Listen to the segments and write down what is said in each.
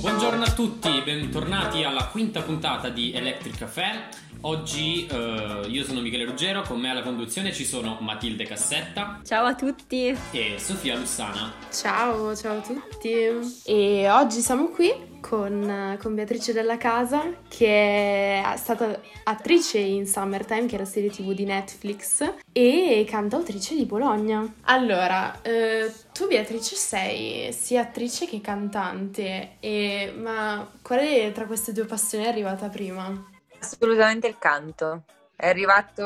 Buongiorno a tutti, bentornati alla quinta puntata di Electric Café. Oggi eh, io sono Michele Ruggero, con me alla conduzione ci sono Matilde Cassetta Ciao a tutti! e Sofia Lussana. Ciao, ciao a tutti. E oggi siamo qui con, con Beatrice della Casa, che è stata attrice in Summertime, che è la serie tv di Netflix, e cantautrice di Bologna. Allora, eh, tu Beatrice sei sia attrice che cantante, e, ma quale tra queste due passioni è arrivata prima? Assolutamente il canto. È arrivato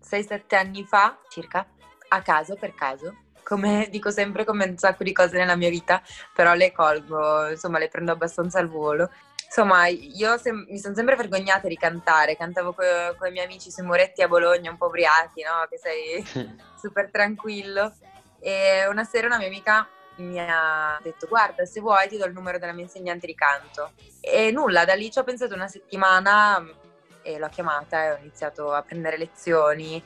6-7 anni fa, circa, a caso, per caso. Come dico sempre, come un sacco di cose nella mia vita, però le colgo, insomma, le prendo abbastanza al volo. Insomma, io sem- mi sono sempre vergognata di cantare, cantavo co- con i miei amici sui muretti a Bologna, un po' ubriachi, no? Che sei super tranquillo. E una sera una mia amica mi ha detto guarda se vuoi ti do il numero della mia insegnante di canto e nulla da lì ci ho pensato una settimana mm, e l'ho chiamata e ho iniziato a prendere lezioni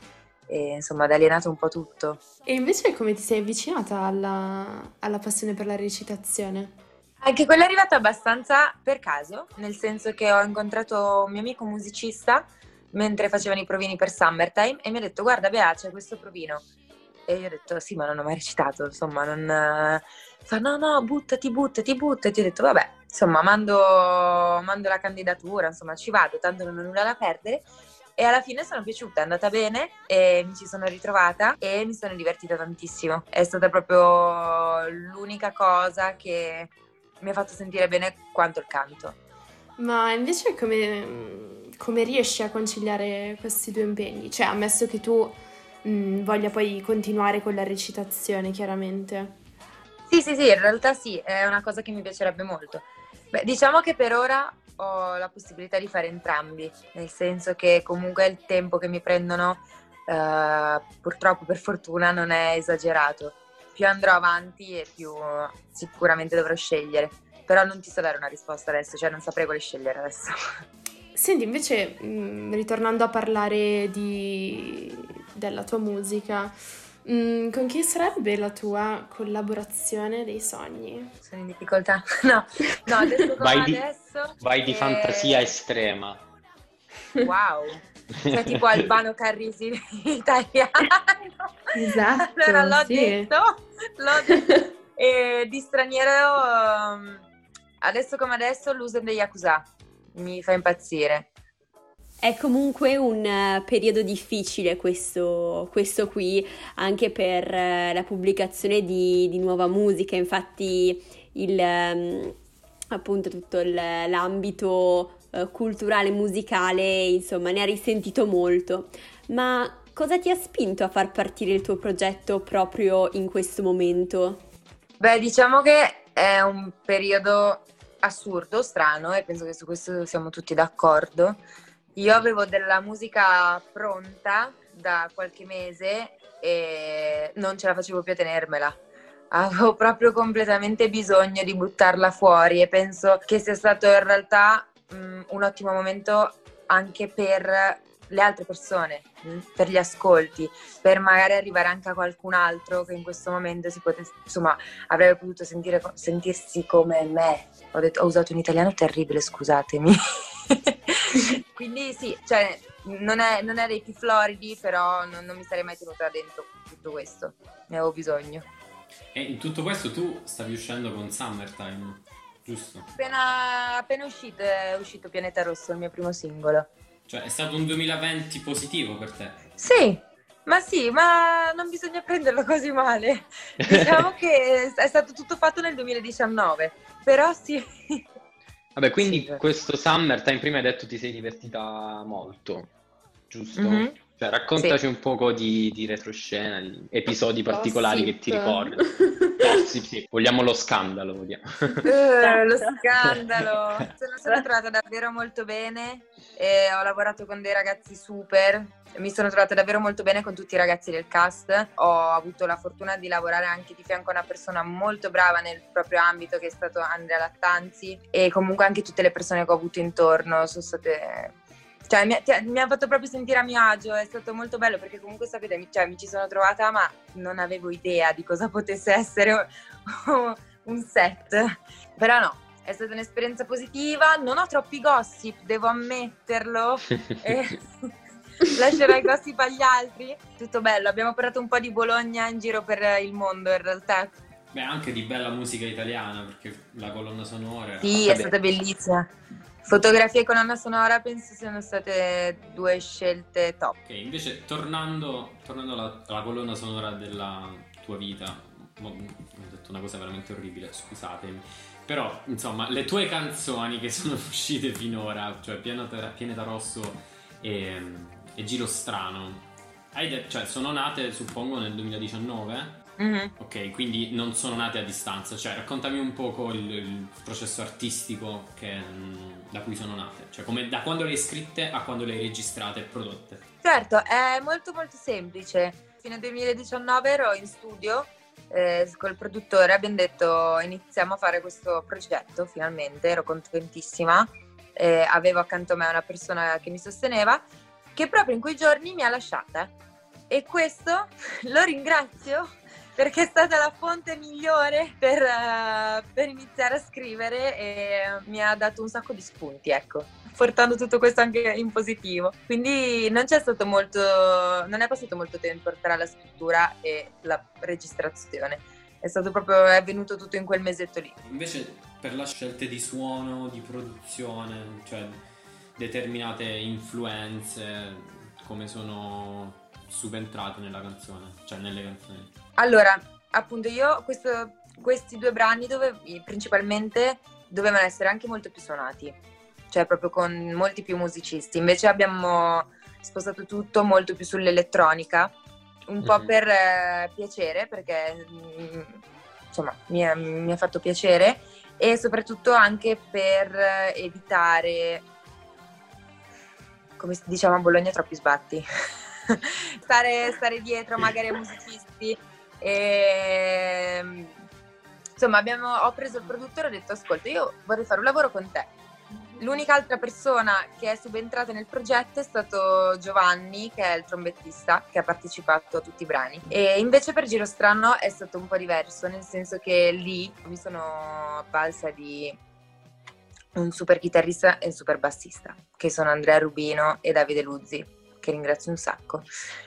e insomma da lì è nato un po' tutto E invece come ti sei avvicinata alla, alla passione per la recitazione? anche quella è arrivata abbastanza per caso nel senso che ho incontrato un mio amico musicista mentre facevano i provini per Summertime e mi ha detto guarda Bea c'è questo provino e io ho detto sì ma non ho mai recitato insomma non fa no no buttati buttati buttati ho detto vabbè insomma mando, mando la candidatura insomma ci vado tanto non ho nulla da perdere e alla fine sono piaciuta è andata bene e mi ci sono ritrovata e mi sono divertita tantissimo. È stata proprio l'unica cosa che mi ha fatto sentire bene quanto il canto. Ma invece come, come riesci a conciliare questi due impegni? Cioè, ammesso che tu mh, voglia poi continuare con la recitazione, chiaramente. Sì, sì, sì, in realtà sì, è una cosa che mi piacerebbe molto. Beh, diciamo che per ora ho la possibilità di fare entrambi, nel senso che comunque il tempo che mi prendono, eh, purtroppo per fortuna, non è esagerato. Più andrò avanti e più eh, sicuramente dovrò scegliere. Però non ti so dare una risposta adesso, cioè non saprei quale scegliere adesso. Senti, invece, mh, ritornando a parlare di- della tua musica, mh, con chi sarebbe la tua collaborazione dei sogni? Sono in difficoltà. No, no adesso come Vai di- adesso... Vai di eh, fantasia estrema. Wow! Cioè tipo Albano Carrisi italiano. Esatto, Allora l'ho sì. detto, l'ho detto. E di straniero, um, adesso come adesso, l'uso degli Yakuza. Mi fa impazzire. È comunque un eh, periodo difficile questo, questo qui, anche per eh, la pubblicazione di, di nuova musica, infatti il, ehm, appunto tutto il- l'ambito eh, culturale, musicale, insomma, ne ha risentito molto. Ma cosa ti ha spinto a far partire il tuo progetto proprio in questo momento? Beh, diciamo che è un periodo assurdo, strano, e penso che su questo siamo tutti d'accordo. Io avevo della musica pronta da qualche mese e non ce la facevo più a tenermela. Avevo proprio completamente bisogno di buttarla fuori e penso che sia stato in realtà mh, un ottimo momento anche per le altre persone, mh, per gli ascolti, per magari arrivare anche a qualcun altro che in questo momento si potesse, insomma, avrebbe potuto sentire, sentirsi come me. Ho, detto, ho usato un italiano terribile, scusatemi. Quindi sì, cioè, non è, non è dei più floridi, però non, non mi sarei mai tenuta dentro tutto questo. Ne avevo bisogno. E in tutto questo tu stavi uscendo con Summertime, giusto? Appena, appena uscito, è uscito Pianeta Rosso, il mio primo singolo. Cioè è stato un 2020 positivo per te. Sì, ma sì, ma non bisogna prenderlo così male. Diciamo che è stato tutto fatto nel 2019, però sì. Vabbè, quindi Sì. questo Summertime prima hai detto ti sei divertita molto, giusto? Mhm. Cioè, raccontaci un poco di, di retroscena, di episodi particolari che ti Gossip. ricordi. Gossip, sì, vogliamo lo scandalo, vogliamo. Eh, lo scandalo. Sono, sono trovata davvero molto bene e ho lavorato con dei ragazzi super. Mi sono trovata davvero molto bene con tutti i ragazzi del cast. Ho avuto la fortuna di lavorare anche di fianco a una persona molto brava nel proprio ambito che è stato Andrea Lattanzi e comunque anche tutte le persone che ho avuto intorno sono state cioè, mi, ha- mi ha fatto proprio sentire a mio agio, è stato molto bello perché comunque sapete, mi, cioè, mi ci sono trovata ma non avevo idea di cosa potesse essere un set, però no, è stata un'esperienza positiva, non ho troppi gossip, devo ammetterlo, e lascerò i gossip agli altri, tutto bello, abbiamo portato un po' di Bologna in giro per il mondo in realtà, Beh, anche di bella musica italiana, perché la colonna sonora sì, è stata bellissima. Fotografia e colonna sonora penso siano state due scelte top. Ok, invece tornando, tornando alla, alla colonna sonora della tua vita, ho detto una cosa veramente orribile, scusatemi, però insomma le tue canzoni che sono uscite finora, cioè Pianeta, Pianeta Rosso e, e Giro Strano, hai de- cioè sono nate suppongo nel 2019? Mhm. Ok, quindi non sono nate a distanza, cioè raccontami un poco il, il processo artistico che, mm, da cui sono nate, cioè come, da quando le hai scritte a quando le hai registrate e prodotte. Certo, è molto molto semplice. Fino 2019 ero in studio eh, col produttore, abbiamo detto iniziamo a fare questo progetto finalmente, ero contentissima, eh, avevo accanto a me una persona che mi sosteneva, che proprio in quei giorni mi ha lasciata. E questo lo ringrazio perché è stata la fonte migliore per, eh, per iniziare a scrivere e mi ha dato un sacco di spunti, ecco portando tutto questo anche in positivo. Quindi non c'è stato molto, non è passato molto tempo tra la scrittura e la registrazione. È stato proprio, è avvenuto tutto in quel mesetto lì. Invece per la scelte di suono, di produzione, cioè determinate influenze, come sono subentrate nella canzone, cioè nelle canzoni. Allora, appunto io questo- questi due brani dove, principalmente dovevano essere anche molto più suonati, cioè proprio con molti più musicisti. Invece abbiamo spostato tutto molto più sull'elettronica, un po' Mhm. per eh, piacere, perché mm, insomma mi ha fatto piacere e soprattutto anche per eh, evitare, come diciamo a Bologna, troppi sbatti. stare, stare dietro magari ai musicisti. E insomma abbiamo, ho preso il produttore e ho detto ascolta io vorrei fare un lavoro con te. L'unica altra persona che è subentrata nel progetto è stato Giovanni che è il trombettista che ha partecipato a tutti i brani. E invece per Giro Strano è stato un po' diverso nel senso che lì mi sono avvalsa di un super chitarrista e un super bassista che sono Andrea Rubino e Davide Luzzi che ringrazio un sacco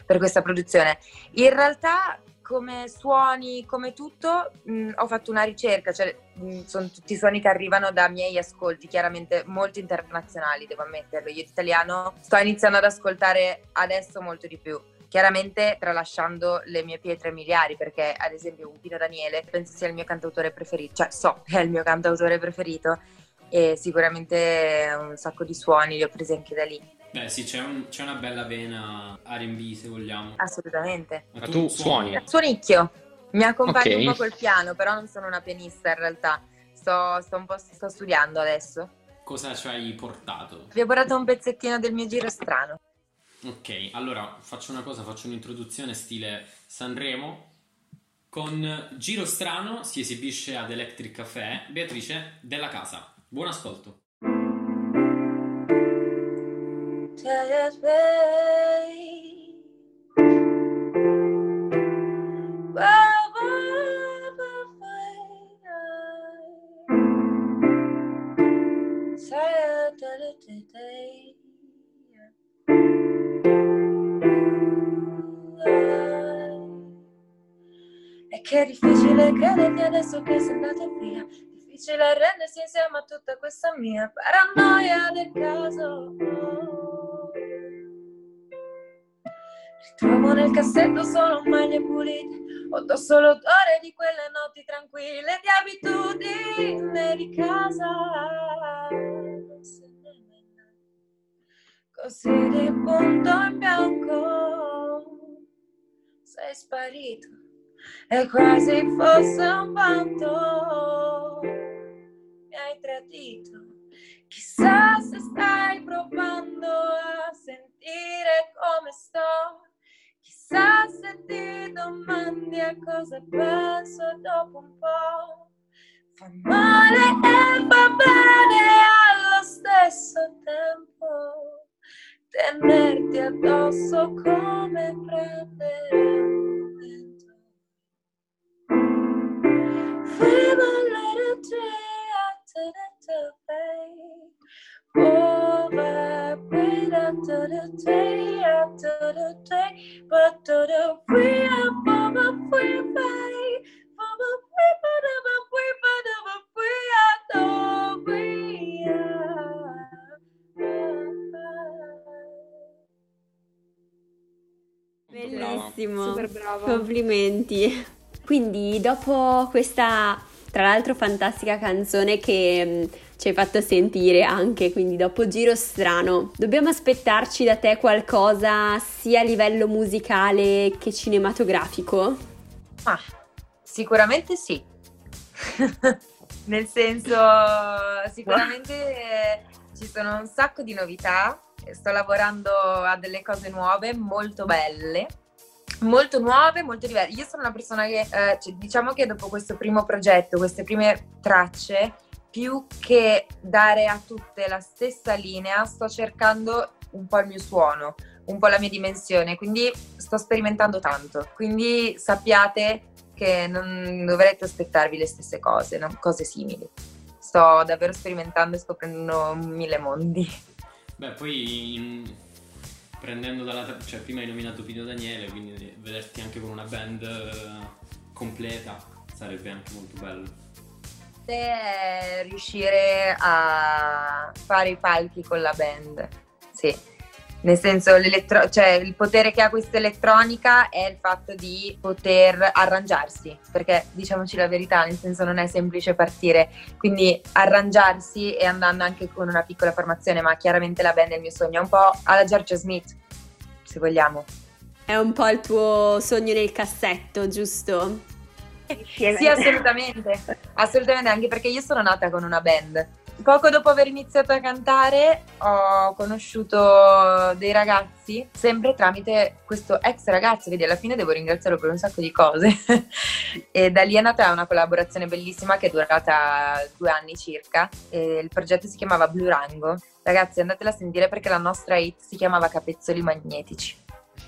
per questa produzione in realtà come suoni, come tutto, mh, ho fatto una ricerca, cioè mh, sono tutti suoni che arrivano da miei ascolti, chiaramente molto internazionali, devo ammetterlo. Io italiano sto iniziando ad ascoltare adesso molto di più. Chiaramente tralasciando le mie pietre miliari, perché ad esempio un Pino Daniele penso sia il mio cantautore preferito, cioè so che è il mio cantautore preferito e sicuramente un sacco di suoni li ho presi anche da lì, Beh sì, c'è, un- c'è una bella vena R&B se vogliamo. assolutamente. Ma tu suoni? Suonicchio, mi accompagno Ok. un po' col piano, però non sono una pianista in realtà. Sto, sto un po' sto studiando adesso. Cosa ci hai portato? Vi ho portato un pezzettino del mio giro strano. Ok, allora faccio una cosa, faccio un'introduzione stile Sanremo. Con Giro Strano si esibisce ad Electric Café Beatrice della Casa. Buon ascolto. E che è difficile crederti adesso che sei andata via. Difficile arrendersi insieme a tutta questa mia paranoia del caso. Ritrovo nel cassetto solo maglie pulite, ho addosso l'odore di quelle notti tranquille, di abitudine di casa. Così di punto in bianco sei sparito è quasi fosse un vanto chissà se stai provando a sentire come sto. Chissà se ti domandi a cosa penso dopo un po' fa male e fa bene allo stesso tempo tenerti addosso come prendere un vento. Live a little after the day. Over after the day after the day, but to the free up of a free bay, from a free but of a free but of a free out of free Bellissimo. Super brava. Complimenti. Quindi dopo questa, tra l'altro, fantastica canzone che mh, ci hai fatto sentire anche, quindi dopo Giro Strano, dobbiamo aspettarci da te qualcosa sia a livello musicale che cinematografico? Ah, sicuramente sì. Nel senso, sicuramente eh, ci sono un sacco di novità. Sto lavorando a delle cose nuove, molto belle, molto nuove, molto diverse. Io sono una persona che, eh, cioè, diciamo che dopo questo primo progetto, queste prime tracce, più che dare a tutte la stessa linea, sto cercando un po' il mio suono, un po' la mia dimensione, quindi sto sperimentando tanto. Quindi sappiate che non dovrete aspettarvi le stesse cose, no? cose simili. Sto davvero sperimentando e scoprendo mille mondi. Beh, poi prendendo dalla... cioè prima hai nominato Pino Daniele, quindi vederti anche con una band eh, completa sarebbe anche molto bello. è riuscire a fare i palchi con la band. Sì. Nel senso, cioè, il potere che ha questa elettronica è il fatto di poter arrangiarsi, perché diciamoci la verità, nel senso non è semplice partire, quindi arrangiarsi e andando anche con una piccola formazione, ma chiaramente la band è il mio sogno, è un po' alla Georgia Smith, se vogliamo. È un po' il tuo sogno nel cassetto, giusto? Sì, assolutamente, assolutamente, anche perché io sono nata con una band. Poco dopo aver iniziato a cantare ho conosciuto dei ragazzi, sempre tramite questo ex ragazzo, vedi alla fine devo ringraziarlo per un sacco di cose. e da lì è nata una collaborazione bellissima che è durata due anni circa. E il progetto si chiamava Blue Rango. Ragazzi andatela a sentire perché la nostra hit si chiamava Capezzoli Magnetici.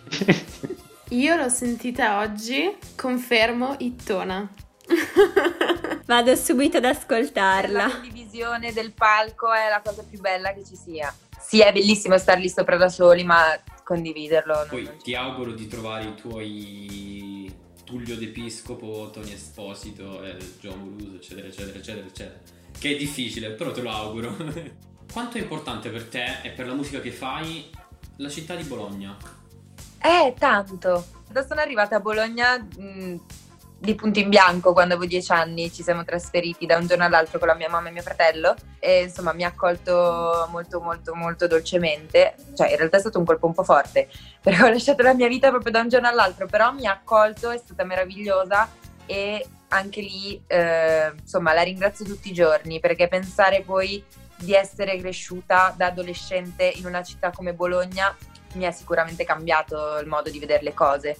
Io l'ho sentita oggi, confermo, Ittona. Vado subito ad La ascoltarla. condivisione del palco è la cosa più bella che ci sia. Sì, è bellissimo star lì sopra da soli, ma condividerlo. non- Poi non ti auguro di trovare i tuoi Tullio D'Episcopo, Tony Esposito, e John Blues, eccetera, eccetera, eccetera, eccetera. Che è difficile, però te lo auguro. Quanto è importante per te e per la musica che fai la città di Bologna? Eh, tanto. Da sono arrivata a Bologna mh, di punto in bianco quando avevo dieci anni, ci siamo trasferiti da un giorno all'altro con la mia mamma e mio fratello e insomma mi ha accolto molto molto molto dolcemente, cioè in realtà è stato un colpo un po' forte perché ho lasciato la mia vita proprio da un giorno all'altro, però mi ha accolto, è stata meravigliosa e anche lì eh, insomma la ringrazio tutti i giorni perché pensare poi di essere cresciuta da adolescente in una città come Bologna mi ha sicuramente cambiato il modo di vedere le cose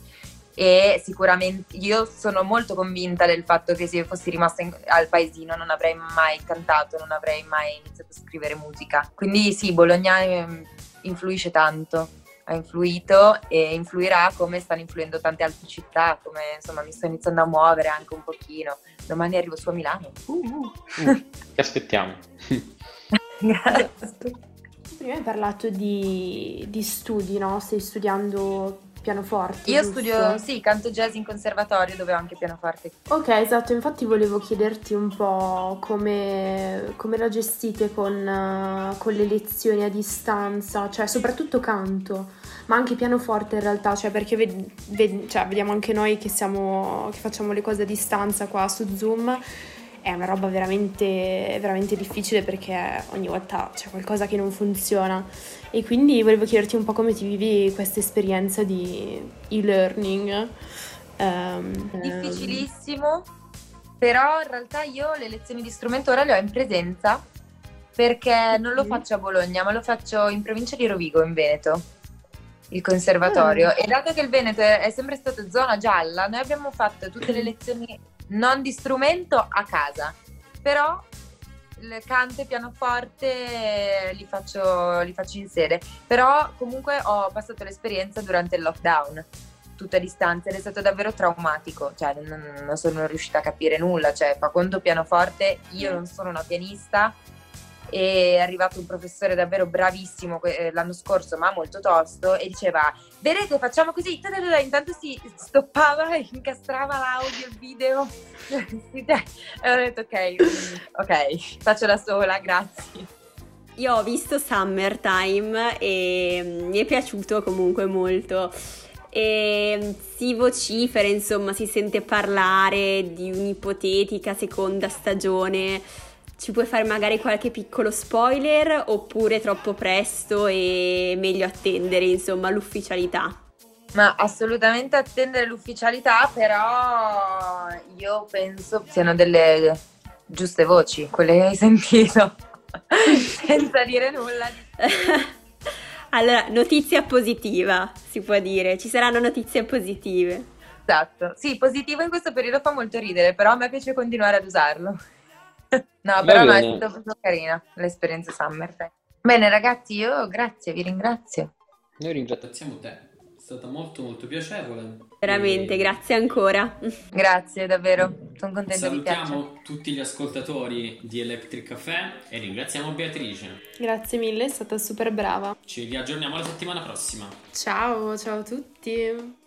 e sicuramente io sono molto convinta del fatto che se fossi rimasta in- al paesino non avrei mai cantato, non avrei mai iniziato a scrivere musica. Quindi sì, Bologna ehm, influisce tanto, ha influito e influirà come stanno influendo tante altre città, come insomma mi sto iniziando a muovere anche un pochino. Domani arrivo su a Milano. Uh, Ti aspettiamo. grazie. Prima hai parlato di, di studi, no? Stai studiando pianoforte. Io giusto? studio, sì, canto jazz in conservatorio dove ho anche pianoforte. Ok, esatto, infatti volevo chiederti un po' come, come la gestite con, con le lezioni a distanza, cioè soprattutto canto, ma anche pianoforte in realtà, cioè perché ved- ved- cioè, vediamo anche noi che, siamo, che facciamo le cose a distanza qua su Zoom, è una roba veramente, veramente difficile perché ogni volta c'è qualcosa che non funziona e quindi volevo chiederti un po' come ti vivi questa esperienza di e-learning. Ehm, difficilissimo, però in realtà io le lezioni di strumento ora le ho in presenza perché non lo faccio a Bologna, ma lo faccio in provincia di Rovigo, in Veneto, il conservatorio. Ah. E dato che il Veneto è sempre stato zona gialla, noi abbiamo fatto tutte le lezioni non di strumento a casa, però il canto e pianoforte li faccio, li faccio in sede, però comunque ho passato l'esperienza durante il lockdown tutta a distanza ed è stato davvero traumatico, cioè non, non sono riuscita a capire nulla, cioè fa conto pianoforte, io non sono una pianista e è arrivato un professore davvero bravissimo eh, l'anno scorso ma molto tosto e diceva vedete facciamo così. Intanto si stoppava incastrava l'audio il video. E ho detto ok ok faccio da sola grazie. Io ho visto Summertime e mi è piaciuto comunque molto. E si vocifera, insomma, si sente parlare di un'ipotetica seconda stagione. Ci puoi fare magari qualche piccolo spoiler oppure troppo presto e meglio attendere, insomma, l'ufficialità? Ma assolutamente attendere l'ufficialità, però io penso siano delle giuste voci, quelle che hai sentito, senza dire nulla. Allora, notizia positiva, si può dire. Ci saranno notizie positive. Esatto. Sì, positivo in questo periodo fa molto ridere, però a me piace continuare ad usarlo. no, però no, è stata proprio carina l'esperienza Summertime. Bene ragazzi, io grazie, vi ringrazio. Noi ringraziamo te stata molto molto piacevole. Veramente, e... grazie ancora. Grazie, davvero. Sono contenta di Salutiamo tutti gli ascoltatori di Electric Café e ringraziamo Beatrice. Grazie mille, è stata super brava. Ci riaggiorniamo la settimana prossima. Ciao, ciao a tutti.